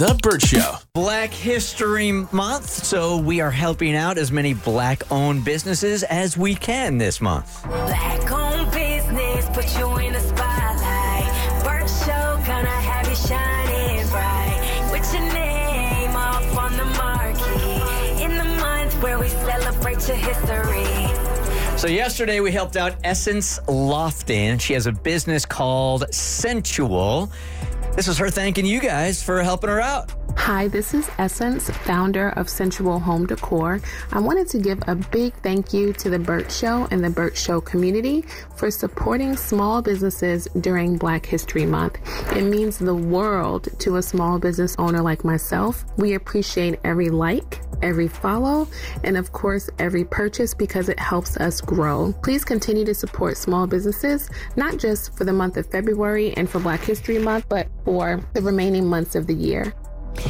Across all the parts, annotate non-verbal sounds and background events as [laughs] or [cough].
The Burt Show. Black History Month, so we are helping out as many black owned businesses as we can this month. Black owned business, put you in the spotlight. Burt Show, gonna have you shining bright. With your name up on the marquee. In the month where we celebrate your history. So, yesterday we helped out Essence Lofton. She has a business called Sensual. This is her thanking you guys for helping her out. Hi, this is Essence, founder of Sensual Home Decor. I wanted to give a big thank you to the Burt Show and the Burt Show community for supporting small businesses during Black History Month. It means the world to a small business owner like myself. We appreciate every like, every follow, and of course, every purchase because it helps us grow. Please continue to support small businesses, not just for the month of February and for Black History Month, but for the remaining months of the year.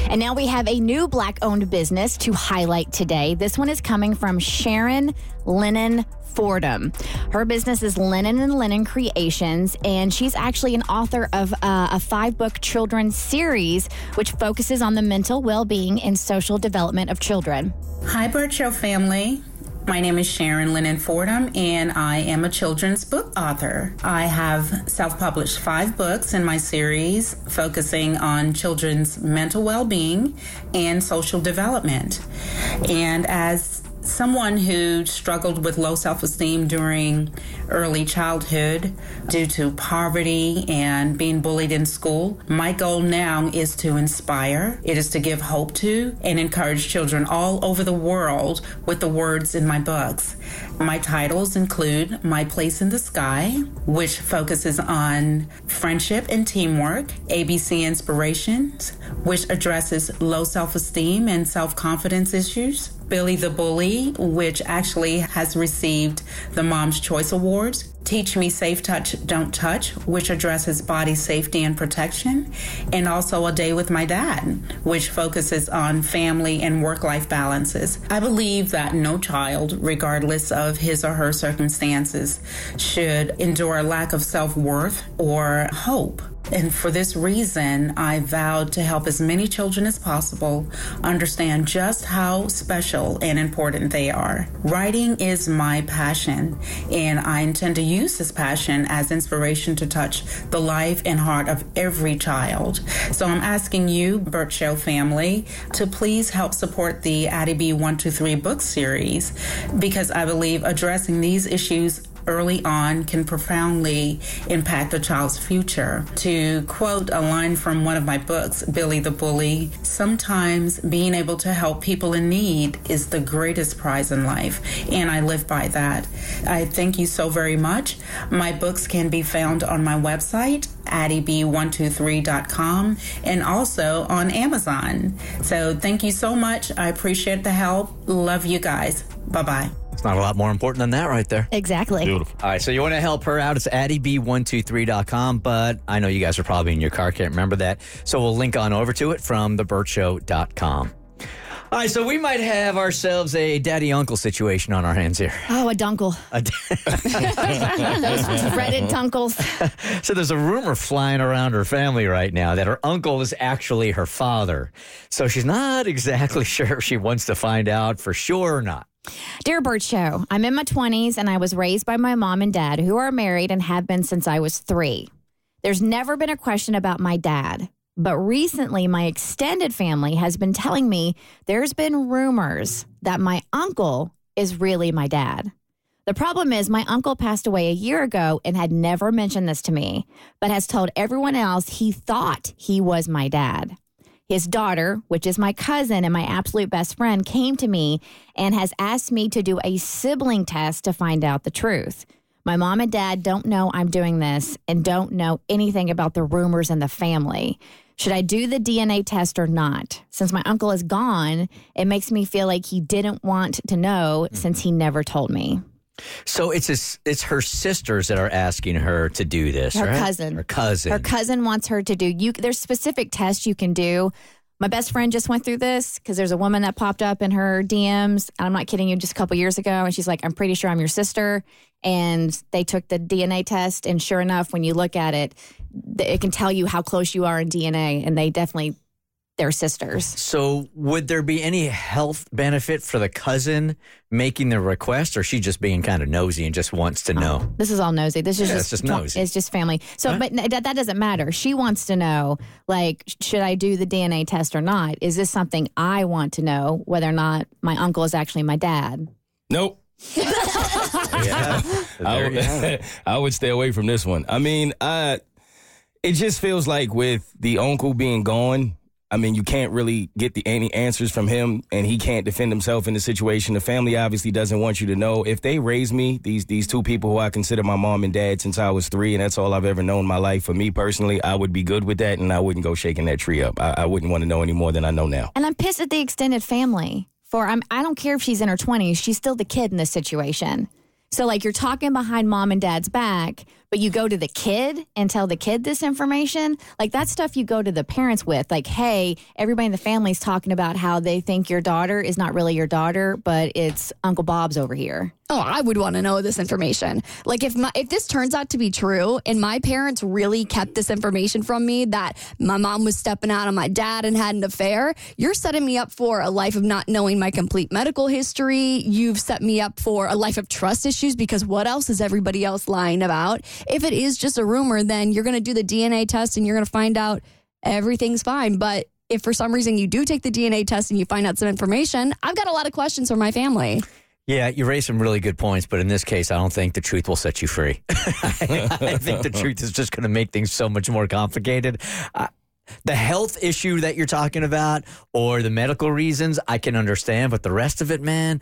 And now we have a new black owned business to highlight today. This one is coming from Sharon Linen Fordham. Her business is Linen and Linen Creations, and she's actually an author of uh, a five book children's series which focuses on the mental well being and social development of children. Hi, Burt Show family. My name is Sharon Lennon Fordham, and I am a children's book author. I have self published five books in my series focusing on children's mental well being and social development. And as someone who struggled with low self esteem during early childhood due to poverty and being bullied in school, my goal now is to inspire, it is to give hope to, and encourage children all over the world with the words in my books. My titles include My Place in the Sky, which focuses on friendship and teamwork, ABC Inspirations, which addresses low self esteem and self confidence issues. Billy the Bully, which actually has received the Mom's Choice Awards. Teach Me Safe Touch, Don't Touch, which addresses body safety and protection. And also A Day with My Dad, which focuses on family and work life balances. I believe that no child, regardless of his or her circumstances, should endure a lack of self worth or hope. And for this reason, I vowed to help as many children as possible understand just how special and important they are. Writing is my passion, and I intend to use his passion as inspiration to touch the life and heart of every child. So I'm asking you, Burt Show family, to please help support the Addie B 123 book series because I believe addressing these issues early on can profoundly impact a child's future. To quote a line from one of my books, Billy the Bully, sometimes being able to help people in need is the greatest prize in life, and I live by that. I thank you so very much. My books can be found on my website, addieb123.com, and also on Amazon. So thank you so much. I appreciate the help. Love you guys. Bye bye. It's not a lot more important than that right there. Exactly. Beautiful. All right, so you want to help her out? It's addieb123.com, but I know you guys are probably in your car, can't remember that. So we'll link on over to it from theburtshow.com. All right, so we might have ourselves a daddy uncle situation on our hands here. Oh, a dunkle. A d- [laughs] Those dreaded dunkles. [laughs] so there's a rumor flying around her family right now that her uncle is actually her father. So she's not [laughs] exactly sure if she wants to find out for sure or not. Dear Burt Show, I'm in my 20s and I was raised by my mom and dad who are married and have been since I was three. There's never been a question about my dad, But recently, my extended family has been telling me there's been rumors that my uncle is really my dad. The problem is, my uncle passed away a year ago and had never mentioned this to me, but has told everyone else he thought he was my dad. His daughter, which is my cousin and my absolute best friend, came to me and has asked me to do a sibling test to find out the truth. My mom and dad don't know I'm doing this and don't know anything about the rumors in the family. Should I do the DNA test or not? Since my uncle is gone, it makes me feel like he didn't want to know since he never told me. So it's his, it's her sisters that are asking her to do this. Her right? cousin. Her cousin. Her cousin wants her to do you there's specific tests you can do. My best friend just went through this because there's a woman that popped up in her DMs. And I'm not kidding you, just a couple years ago. And she's like, I'm pretty sure I'm your sister. And they took the DNA test. And sure enough, when you look at it, it can tell you how close you are in DNA. And they definitely, they're sisters. So would there be any health benefit for the cousin making the request, or she just being kind of nosy and just wants to know? This is all nosy. This is Yeah, just, it's just nosy. It's just family. So, but that, that doesn't matter. She wants to know, like, should I do the DNA test or not? Is this something I want to know whether or not my uncle is actually my dad? Nope. [laughs] Yeah. [laughs] I would, [laughs] I would stay away from this one. I mean, I it just feels like with the uncle being gone, I mean, you can't really get the any answers from him, and he can't defend himself in the situation. The family obviously doesn't want you to know. If they raised me, these these two people who I consider my mom and dad since I was three, and that's all I've ever known in my life. For me personally, I would be good with that, and I wouldn't go shaking that tree up. I, I wouldn't want to know any more than I know now. And I'm pissed at the extended family for I'm I don't care if she's in her 20s, she's still the kid in this situation. So like you're talking behind mom and dad's back, but you go to the kid and tell the kid this information. Like that stuff you go to the parents with. Like, hey, everybody in the family's talking about how they think your daughter is not really your daughter, but it's Uncle Bob's over here. Oh, I would want to know this information. Like if my if this turns out to be true and my parents really kept this information from me that my mom was stepping out on my dad and had an affair, you're setting me up for a life of not knowing my complete medical history. You've set me up for a life of trust issues because what else is everybody else lying about? If it is just a rumor, then you're going to do the DNA test and you're going to find out everything's fine, but if for some reason you do take the DNA test and you find out some information, I've got a lot of questions for my family. Yeah, you raise some really good points, but in this case, I don't think the truth will set you free. [laughs] I think the truth is just going to make things so much more complicated. Uh, the health issue that you're talking about or the medical reasons, I can understand, but the rest of it, man,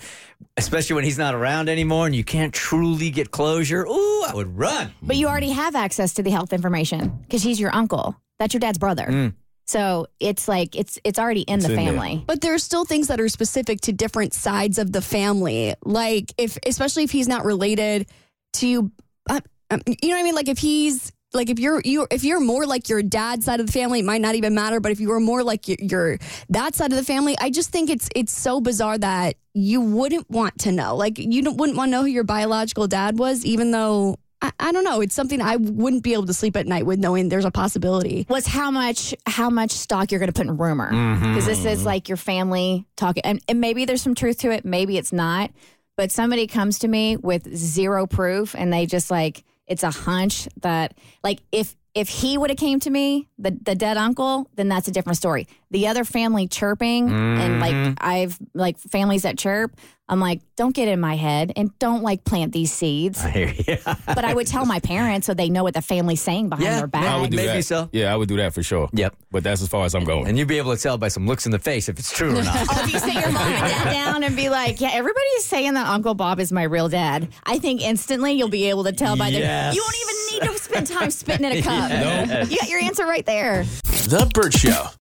especially when he's not around anymore and you can't truly get closure, ooh, I would run. But you already have access to the health information because he's your uncle. That's your dad's brother. So it's like it's it's already in the in there. family. But there's still things that are specific to different sides of the family. Like if, especially if he's not related to, uh, um, you know what I mean? Like if he's like if you're you if you're more like your dad's side of the family, it might not even matter. But if you were more like your, your that side of the family, I just think it's it's so bizarre that you wouldn't want to know. Like you don't, wouldn't want to know who your biological dad was, even though. I, I don't know. It's something I wouldn't be able to sleep at night with knowing there's a possibility. was how much how much stock you're going to put in rumor mm-hmm. because this is like your family talking and, and maybe there's some truth to it maybe it's not but somebody comes to me with zero proof and they just like it's a hunch that like if if he would have came to me the the dead uncle then that's a different story the other family chirping and like mm-hmm. i've like families that chirp i'm like don't get in my head and don't like plant these seeds [laughs] I hear you. but i would tell my parents so they know what the family's saying behind Yeah, their back I would do Maybe that. so. Yeah, I would do that for sure. Yep. But that's as far as I'm going. And you'd be able to tell by some looks in the face if it's true or not. [laughs] Oh, if you sit your mom and dad [laughs] down and be like, "Yeah, everybody's saying that Uncle Bob is my real dad," I think instantly you'll be able to tell by Yes. their. You won't even need to spend time spitting in a [laughs] cup. You got your answer right there. The Burt Show.